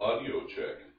Audio check.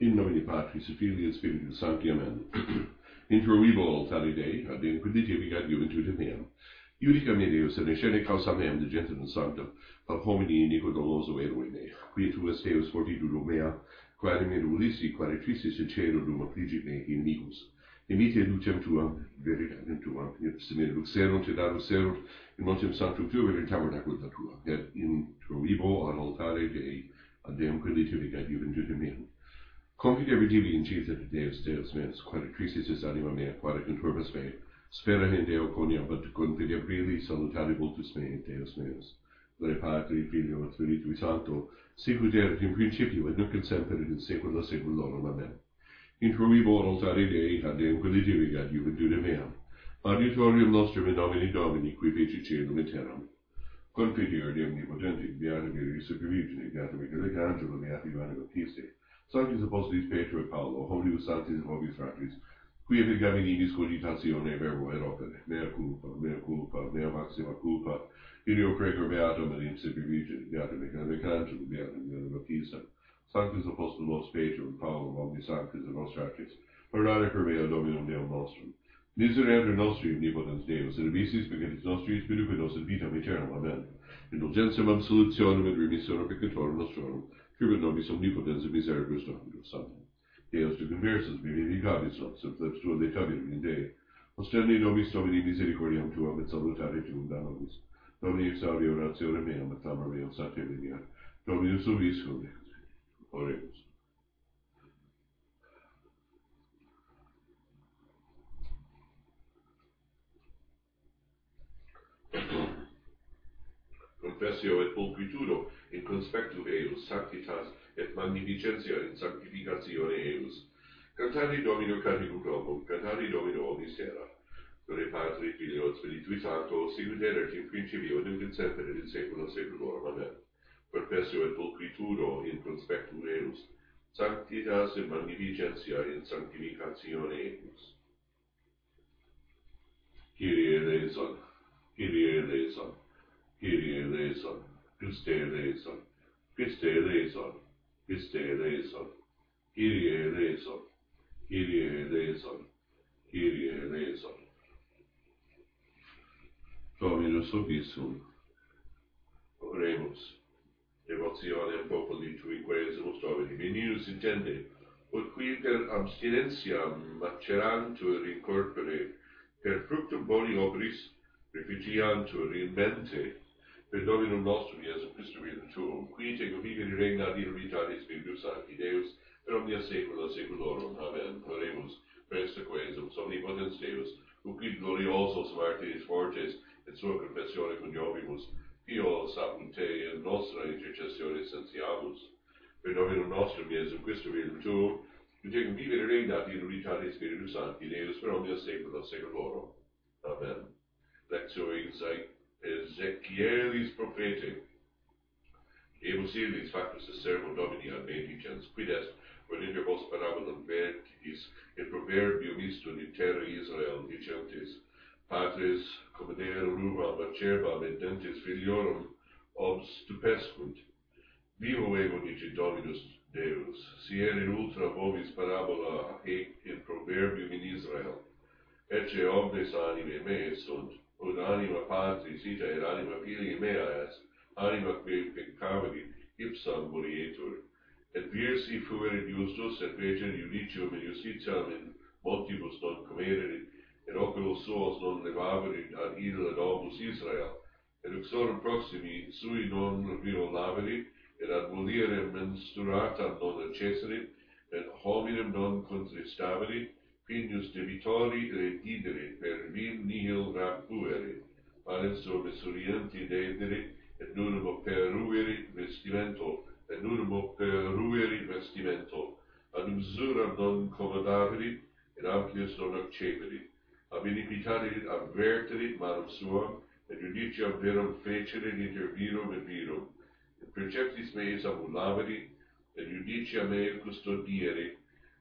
In nomine Patris et Filii et Spiritus Sancti. Amen. Intro vivo altari Dei, ad inquiditivigat juventutem meam. Iudica me Deus in escene causa meam de gentium sanctum, ab homini inico doloso eroi me. Qui tu est Deus fortitudo mea, quae me ulisi, quae trisis in cielo dum affligit me inimicus. Emite lucem tuam, veritatem tuam, et se me luxerunt et ad luxerunt, in montem sanctum tuum et in tabernacula tua, et vivo ad altare Dei, ad Deum quiditivigat juventutem meam. Confidere divi in Jesus Deus Deus meus, is anima mea, quae conturbas me, spera in Deo conia, but confidere brili salutari voltus me, Deus meus. Glore Patri, Filio, et Spiritui Sancto, sicut erat in principio, et nunc et semper, et in saecula saeculorum. Amen. Introibo altare Dei, ad Deum quilitivigat juventude meam. auditorium nostrum in nomine Domini, qui feci celum et terram. Confidere Deum nipotenti, beata Virgis Supervigine, beata Michael Angelo, beata Ioanna Sanctis Apostolis Petro et Paulo, hominibus sanctis vobis fratris, qui et gamininis cogitatione verbo et opere, mea culpa, mea culpa, mea maxima culpa, ilio pregor beatum et insipi vigil, beatum canecangelo, beatum et baptista, Sanctis Apostolos Petro et Paulo, omnis sanctis et nos fratris, perdane per mea Dominum Deum nostrum. Miserere nostri omnipotens Deus, et abisis peccadis nostri, spiritu nos et vitam aeternam. Amen. Indulgentiam absolutionem et remissionem peccatorum nostrorum, Tribut nobis omnipotens et misericors Dominus. Amen. Deus tu conversus vivificabis nos, et fleps tua letavitum in Dei. Ostendi nobis Domini misericordiam tuam et salutare tuum da nobis. Domini exaudi oratione meam et clamor meam sate venia. Dominus obiscum. Oremus. confessio et pulcrituro in conspectu eius sanctitas et magnificentia in sanctificatione eius. Cantari Domino Caricum cantari Domino omnis sera. Dore Patri, Filio, Spiritui Sancto, sicut erat in principio, nunc et semper, et in saecula saeculorum. Amen. Professio et pulcrituro in conspectu eius, sanctitas et magnificentia in sanctificatione eius. Kyrie eleison. Kyrie eleison. Kyrie eleison, Christe eleison, Christe eleison, Christe eleison, Kyrie eleison, Kyrie eleison, Kyrie eleison. Dominus obisum, Oremus. Devotionem populi tui quesumus Domini Minius intende, ut qui per abstinentiam macerantur in corpore, per fructum boni obris, refugiantur in mente, per Dominum nostrum Iesum Christum in tuum, qui te convivere regna di in vitalis Spiritus Sancti Deus, per omnia saecula saeculorum. Amen. Oremus, presta quesum, somnipotens Deus, ucid gloriosos martiris fortes, et sua confessione coniovimus, io sapum te in nostra intercessione sentiamus. Per Dominum nostrum Iesum Christum in tuum, qui te convivere regna in vitalis Spiritus Sancti Deus, per omnia saecula saeculorum. Amen. Lectio in Ezechielis profete. Evo illis factus est servo Domini ad medicens, quid est, relinter vos parabolum vertis, in proverbium istum in terra Israel dicentes, patres comedere rubam acerbam et dentes filiorum obstupescunt. Vivo ego dice Dominus Deus, siere in ultra vobis parabola haec in proverbium in Israel, ecce omnes anime me sunt, ut anima patris ita et anima filii mea est, anima quae peccavit ipsam morietur. Et virsi fuerit justus, et vegen judicium in justitiam in montibus non comerit, et oculos suos non levaverit ad idol domus Israel, et uxorum proximi sui non violaverit, et ad mulierem menstruatam non accesserit, et hominem non contristaverit, pinius debitori rediderit, per vim nihil rapuerit, parenso mesurienti dederit, et nunum operuerit vestimento, et nunum operuerit vestimento, ad usuram non commodaverit, et amplius non acceperit, ab iniquitatis averterit manum suam, et judiciam verum fecerit inter virum et virum, et preceptis meis ambulaverit, et judicia mei custodierit,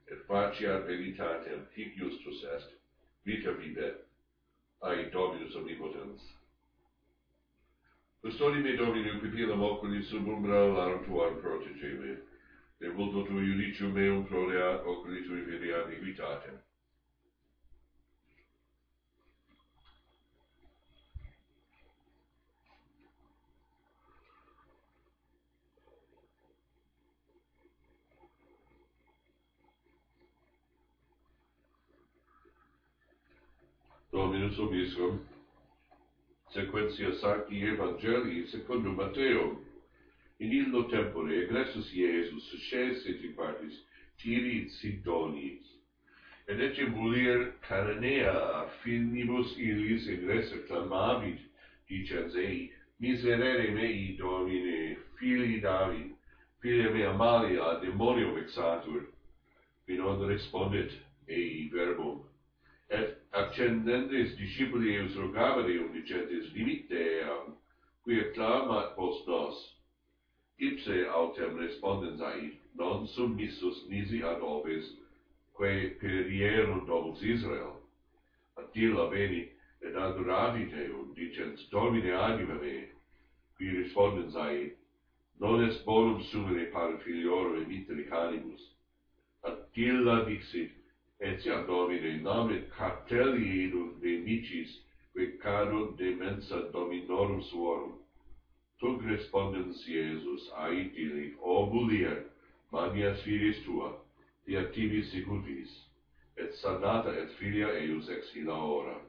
et faciat veritatem hic justus est, vita vivet, ai Dominus omnipotens. Custodi me Domini pupillum oculi sub umbra larum tuam protegere, et vulto tu judicium meum prorea oculi tui viriam equitatem. Panem Sobieską, sequentia sancti Evangelii secundum Matteum. In illo tempore egressus Iesus scese in partis Tiri sidonis. Et ecce mulier Cananea finibus illis egresser clamavit, dicens ei, miserere mei Domine, fili David, filia mea malia demonium vexatur. Vinod respondet ei verbum, et accendendo i discepoli e surgavarium dicetis diviteam, qui acclamat post nos. Ipse autem respondens ai non submissus nisi ad orbis, quae perierum domus Israel. Attila veni, et adoravi Deum, dicens, Domine anima me, qui respondens ait, non est bonum sumere par filiorum et canibus. Attila dixit, etiam Domine in nomine cartelii idum de micis, que de mensa dominorum suorum. Tuc respondens Iesus aetili, O mulier, manias viris tua, dia tibi sicutis, et sanata et filia eius ex illa hora.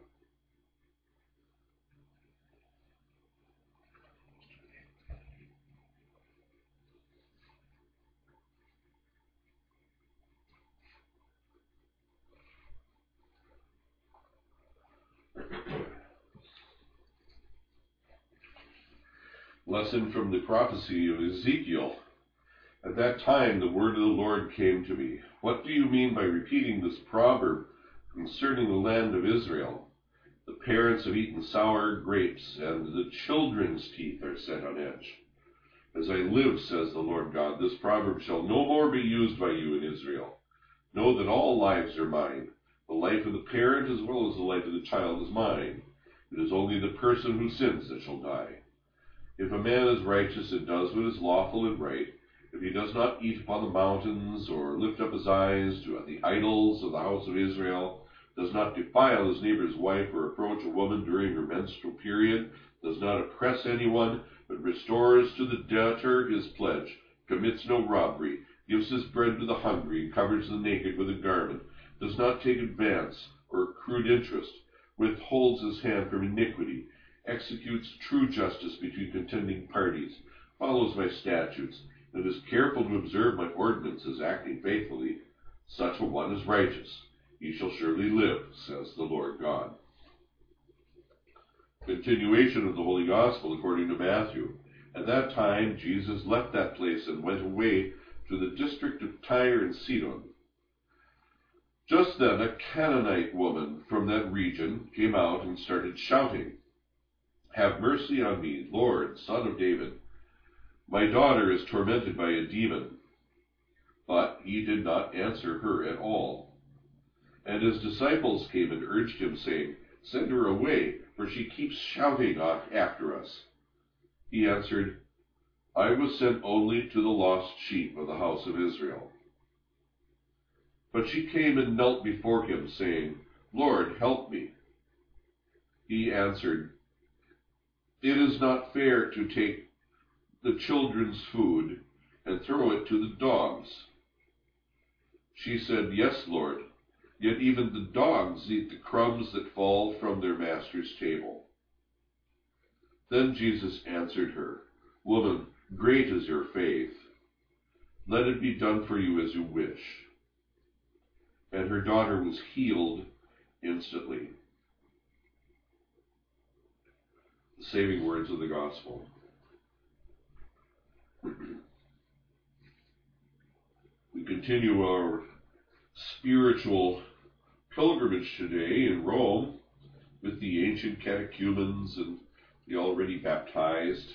Lesson from the prophecy of Ezekiel. At that time the word of the Lord came to me. What do you mean by repeating this proverb concerning the land of Israel? The parents have eaten sour grapes, and the children's teeth are set on edge. As I live, says the Lord God, this proverb shall no more be used by you in Israel. Know that all lives are mine. The life of the parent as well as the life of the child is mine. It is only the person who sins that shall die. If a man is righteous and does what is lawful and right, if he does not eat upon the mountains, or lift up his eyes to the idols of the house of Israel, does not defile his neighbor's wife or approach a woman during her menstrual period, does not oppress anyone, but restores to the debtor his pledge, commits no robbery, gives his bread to the hungry, and covers the naked with a garment, does not take advance or accrued interest, withholds his hand from iniquity, executes true justice between contending parties, follows my statutes, and is careful to observe my ordinances, acting faithfully, such a one is righteous. He shall surely live, says the Lord God. Continuation of the Holy Gospel according to Matthew. At that time Jesus left that place and went away to the district of Tyre and Sidon. Just then a Canaanite woman from that region came out and started shouting, Have mercy on me, Lord, son of David. My daughter is tormented by a demon. But he did not answer her at all. And his disciples came and urged him, saying, Send her away, for she keeps shouting after us. He answered, I was sent only to the lost sheep of the house of Israel. But she came and knelt before him, saying, Lord, help me. He answered, It is not fair to take the children's food and throw it to the dogs. She said, Yes, Lord, yet even the dogs eat the crumbs that fall from their master's table. Then Jesus answered her, Woman, great is your faith. Let it be done for you as you wish. And her daughter was healed instantly. The saving words of the gospel. We continue our spiritual pilgrimage today in Rome with the ancient catechumens and the already baptized.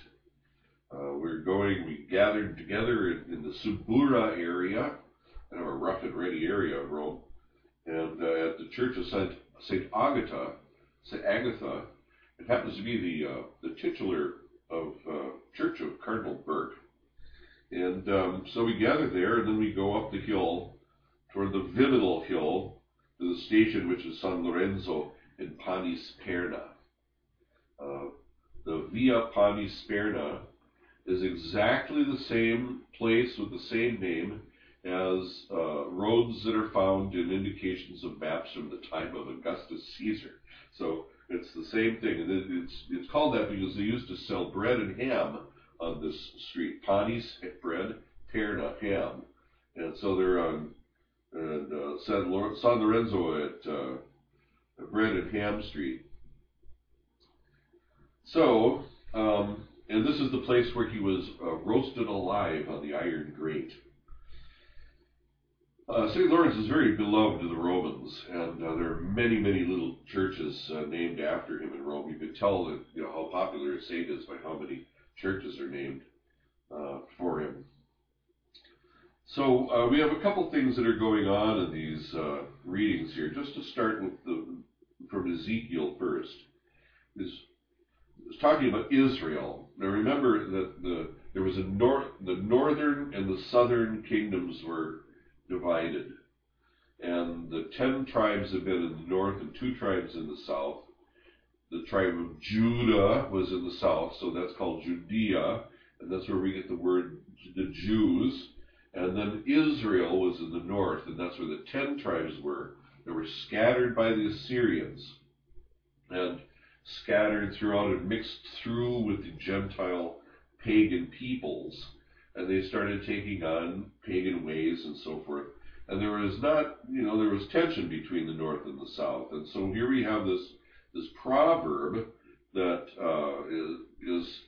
Uh, we're going, we gathered together in, in the Subura area, kind of a rough and ready area of Rome, and uh, at the Church of Saint Agatha, Saint Agatha, it happens to be the uh, the titular of uh, Church of Cardinal Burke. And um, so we gather there, and then we go up the hill toward the Viminal Hill to the station, which is San Lorenzo in Panisperna. Uh, the Via Panisperna is exactly the same place with the same name as uh, roads that are found in indications of maps from the time of Augustus Caesar. So it's the same thing. It's, it's called that because they used to sell bread and ham on this street. Panis bread, Perna ham, and so they're on and uh, San, Lorenzo at uh, Bread and Ham Street. So, um, and this is the place where he was uh, roasted alive on the iron grate. Uh, St. Lawrence is very beloved to the Romans, and uh, there are many, many little churches uh, named after him in Rome. You can tell that you know how popular a saint is by how many churches are named uh, for him. So uh, we have a couple things that are going on in these uh, readings here. Just to start with the from Ezekiel first, is talking about Israel. Now remember that the there was a north, the northern and the southern kingdoms were divided, and the ten tribes have been in the north and two tribes in the south the tribe of Judah was in the south, so that's called Judea, and that's where we get the word the Jews. And then Israel was in the north, and that's where the ten tribes were. They were scattered by the Assyrians and scattered throughout and mixed through with the Gentile pagan peoples. And they started taking on pagan ways and so forth. And there was not, you know, there was tension between the north and the south. And so here we have this this proverb that uh, is, is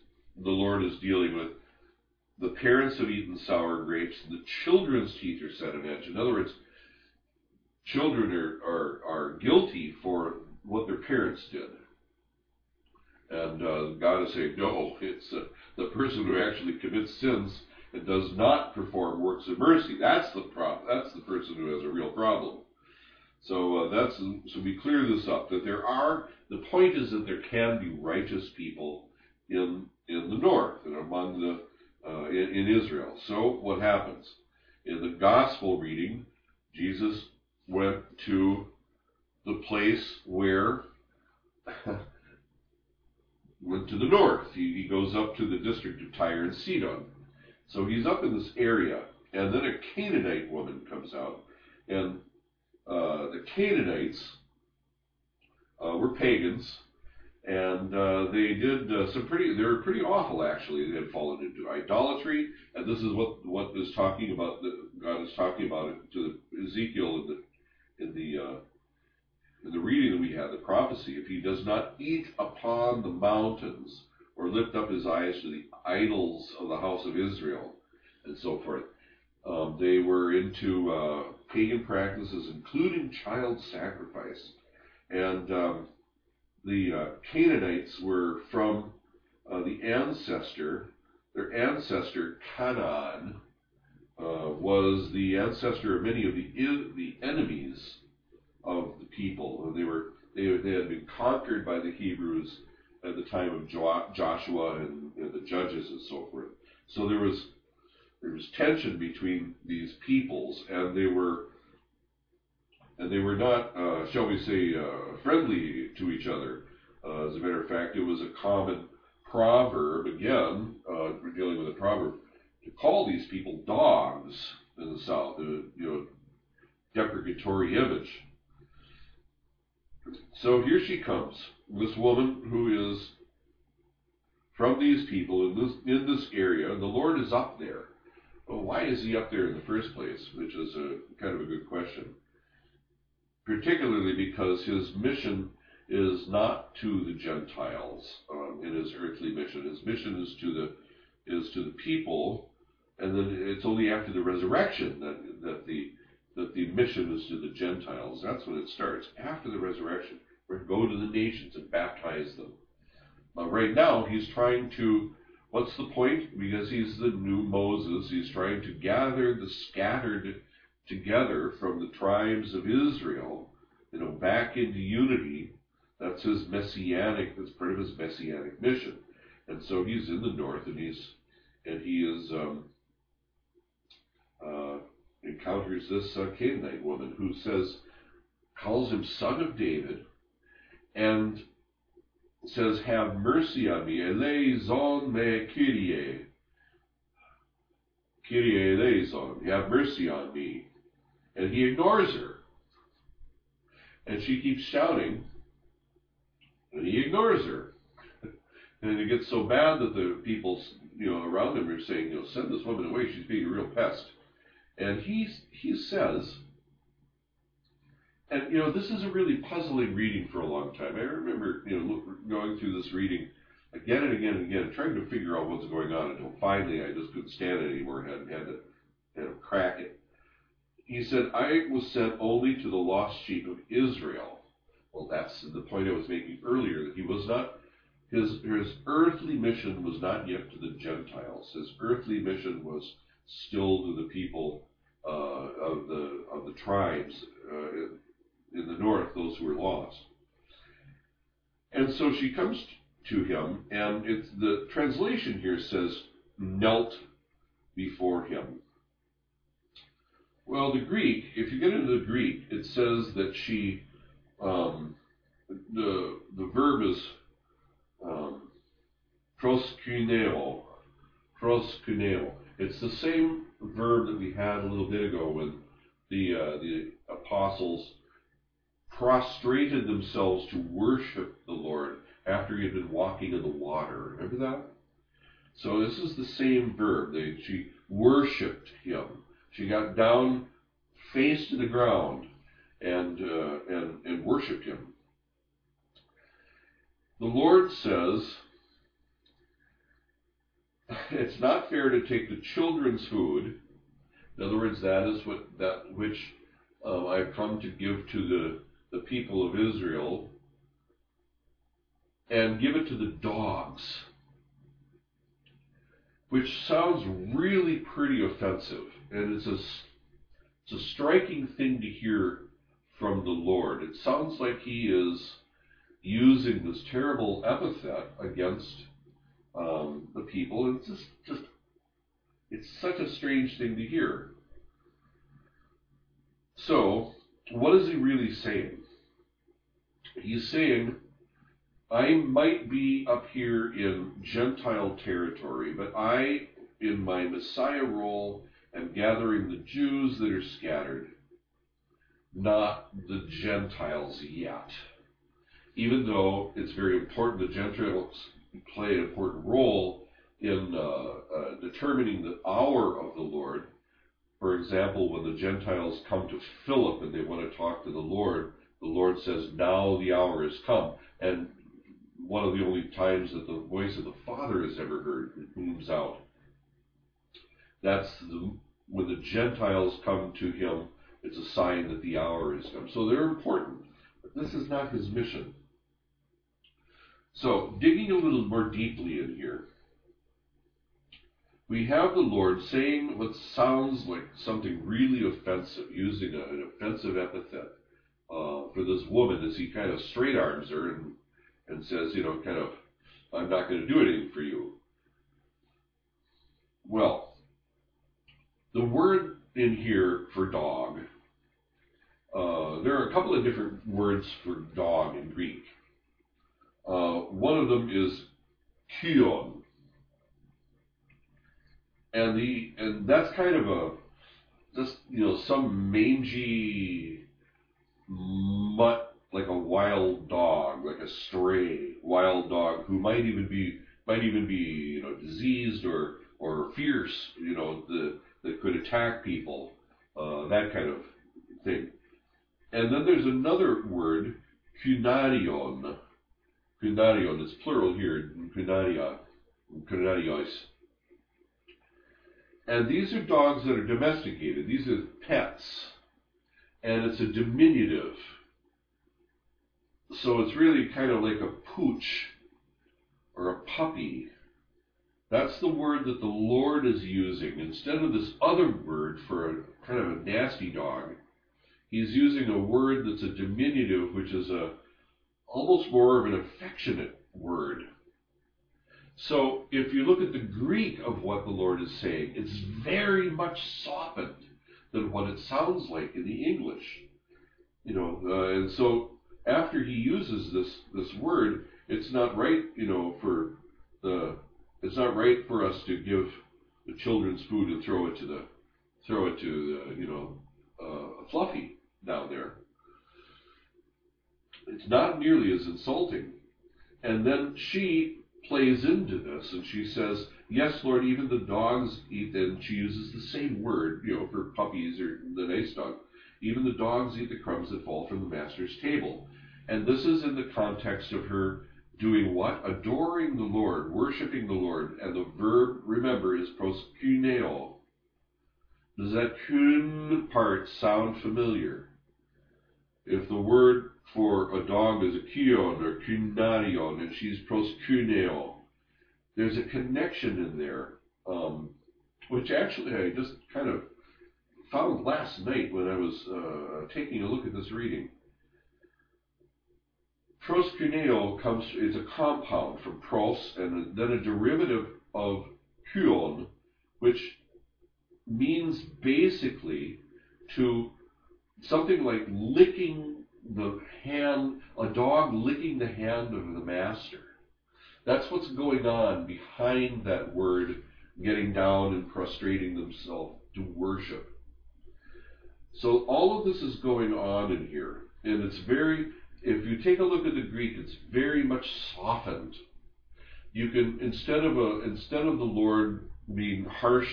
the Lord is dealing with. The parents have eaten sour grapes, and the children's teeth are set on edge. In other words, children are, are, are guilty for what their parents did. And uh, God is saying, no, it's uh, the person who actually commits sins and does not perform works of mercy. That's the That's the person who has a real problem. So uh, that's so we clear this up that there are the point is that there can be righteous people in in the north and among the uh, in, in Israel. So what happens in the gospel reading? Jesus went to the place where went to the north. He, he goes up to the district of Tyre and Sidon. So he's up in this area, and then a Canaanite woman comes out, and uh, the Canaanites uh, were pagans, and uh, they did uh, some pretty. They were pretty awful, actually. They had fallen into idolatry, and this is what what is talking about. The, God is talking about it to Ezekiel in the in the uh, in the reading that we had, the prophecy. If he does not eat upon the mountains or lift up his eyes to the idols of the house of Israel, and so forth. Um, they were into uh, pagan practices, including child sacrifice. And um, the uh, Canaanites were from uh, the ancestor, their ancestor Canaan uh, was the ancestor of many of the the enemies of the people. They were they, they had been conquered by the Hebrews at the time of jo- Joshua and, the judges and so forth. So there was there was tension between these peoples, and they were and they were not, uh, shall we say, uh, friendly to each other. Uh, as a matter of fact, it was a common proverb, again, uh, we're dealing with a proverb, to call these people dogs in the South, a you know, deprecatory image. So here she comes, this woman who is from these people in this in this area. The Lord is up there. But why is he up there in the first place? Which is a kind of a good question particularly because his mission is not to the Gentiles um, in his earthly mission. His mission is to the is to the people, and then it's only after the resurrection that that the that the mission is to the Gentiles. That's when it starts. After the resurrection, we're to go to the nations and baptize them. But right now, he's trying to. What's the point? Because he's the new Moses. He's trying to gather the scattered together from the tribes of Israel, you know, back into unity. That's his messianic. That's part of his messianic mission. And so he's in the north, and he's and he is um, uh, encounters this uh, Canaanite woman who says, calls him son of David, and says, "Have mercy on me, eleison me Kyrie, Kyrie eleison, have mercy on me." and he ignores her. And she keeps shouting, and he ignores her. and it gets so bad that the people, you know, around him are saying, you know, send this woman away. She's being a real pest. And he he says, and you know, this is a really puzzling reading for a long time. I remember, you know, going through this reading again and again and again, trying to figure out what's going on until finally I just couldn't stand it anymore. Had had to had to crack it he said, I was sent only to the lost sheep of Israel. Well, that's the point I was making earlier, that he was not, his, his earthly mission was not yet to the Gentiles. His earthly mission was still to the people uh, of the of the tribes uh, in the north, those who were lost. And so she comes to him, and it's the translation here says knelt before him. Well, the Greek, if you get into the Greek, it says that she, um, the the verb is um, proskuneo, proskuneo. It's the same verb that we had a little bit ago when the uh, the apostles prostrated themselves to worship the Lord after he had been walking in the water. Remember that? So this is the same verb. They, she worshipped him. She got down, face to the ground, and, uh, and, and worshiped him. The Lord says, it's not fair to take the children's food. In other words, that is what that which uh, I've come to give to the, the people of Israel, and give it to the dogs which sounds really pretty offensive. And it's a, it's a striking thing to hear from the Lord. It sounds like he is using this terrible epithet against um, the people. And it's just, just, it's such a strange thing to hear. So, what is he really saying? He's saying, I might be up here in Gentile territory, but I, in my Messiah role, am gathering the Jews that are scattered, not the Gentiles yet. Even though it's very important, the Gentiles play an important role in uh, uh, determining the hour of the Lord. For example, when the Gentiles come to Philip and they want to talk to the Lord, the Lord says, Now the hour has come. And one of the only times that the voice of the Father is ever heard, it booms out. That's the, when the Gentiles come to him, it's a sign that the hour has come. So they're important, but this is not his mission. So, digging a little more deeply in here, we have the Lord saying what sounds like something really offensive, using a, an offensive epithet uh, for this woman as he kind of straight arms her and, and says, you know, kind of, I'm not going to do anything for you. Well, the word in here for dog, uh, there are a couple of different words for dog in Greek. Uh, one of them is kion, and the and that's kind of a just you know some mangy mutt like a wild dog, like a stray wild dog who might even be might even be you know diseased or or fierce, you know, the, that could attack people, uh, that kind of thing. And then there's another word, kunarion. Kunarion is plural here, kunaria, kunarios. And these are dogs that are domesticated. These are pets. And it's a diminutive. So it's really kind of like a pooch or a puppy. That's the word that the Lord is using. Instead of this other word for a kind of a nasty dog, he's using a word that's a diminutive, which is a almost more of an affectionate word. So if you look at the Greek of what the Lord is saying, it's very much softened than what it sounds like in the English. You know, uh, and so after he uses this this word, it's not right, you know, for the it's not right for us to give the children's food and throw it to the throw it to the you know uh, fluffy down there. It's not nearly as insulting. And then she plays into this and she says, Yes, Lord, even the dogs eat, and she uses the same word, you know, for puppies or the nice dog. Even the dogs eat the crumbs that fall from the master's table. And this is in the context of her doing what? Adoring the Lord, worshiping the Lord. And the verb, remember, is proskuneo. Does that kun part sound familiar? If the word for a dog is a kion or kunarion and she's proskuneo, there's a connection in there, um, which actually I just kind of found last night when I was uh, taking a look at this reading. Proskuneo comes, is a compound from pros and then a derivative of kuon, which means basically to something like licking the hand, a dog licking the hand of the master. That's what's going on behind that word, getting down and prostrating themselves to worship. So all of this is going on in here, and it's very, if you take a look at the Greek, it's very much softened. You can, instead of a, instead of the Lord being harsh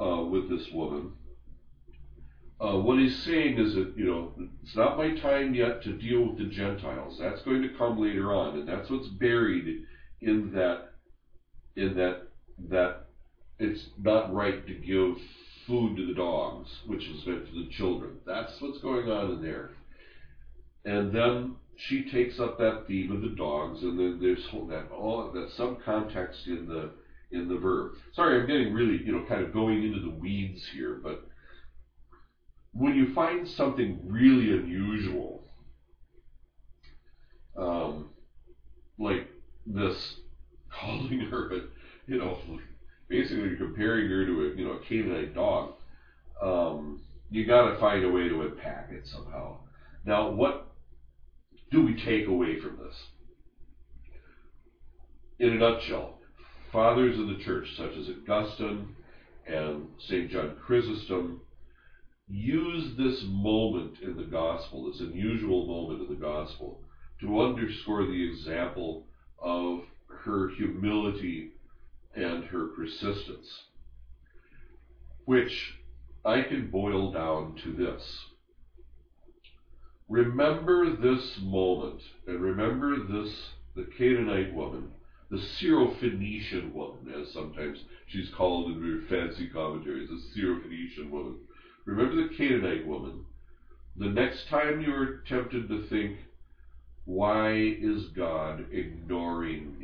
uh, with this woman, uh, what he's saying is that, you know, it's not my time yet to deal with the Gentiles. That's going to come later on, and that's what's buried in that, in that, that it's not right to give food to the dogs, which is meant for the children. That's what's going on in there. And then she takes up that theme of the dogs, and then there's that all that some context in the in the verb. Sorry, I'm getting really, you know, kind of going into the weeds here, but when you find something really unusual, um, like this calling her, a, you know, basically comparing her to a, you know, a Canaanite dog. Um, you got to find a way to unpack it somehow. Now, what do we take away from this? In a nutshell, fathers of the church, such as Augustine and St. John Chrysostom, use this moment in the gospel, this unusual moment in the gospel, to underscore the example of her humility and her persistence, which I can boil down to this. Remember this moment, and remember this, the Canaanite woman, the Syrophoenician woman, as sometimes she's called in fancy commentaries, the Syrophoenician woman. Remember the Canaanite woman. The next time you're tempted to think, why is God ignoring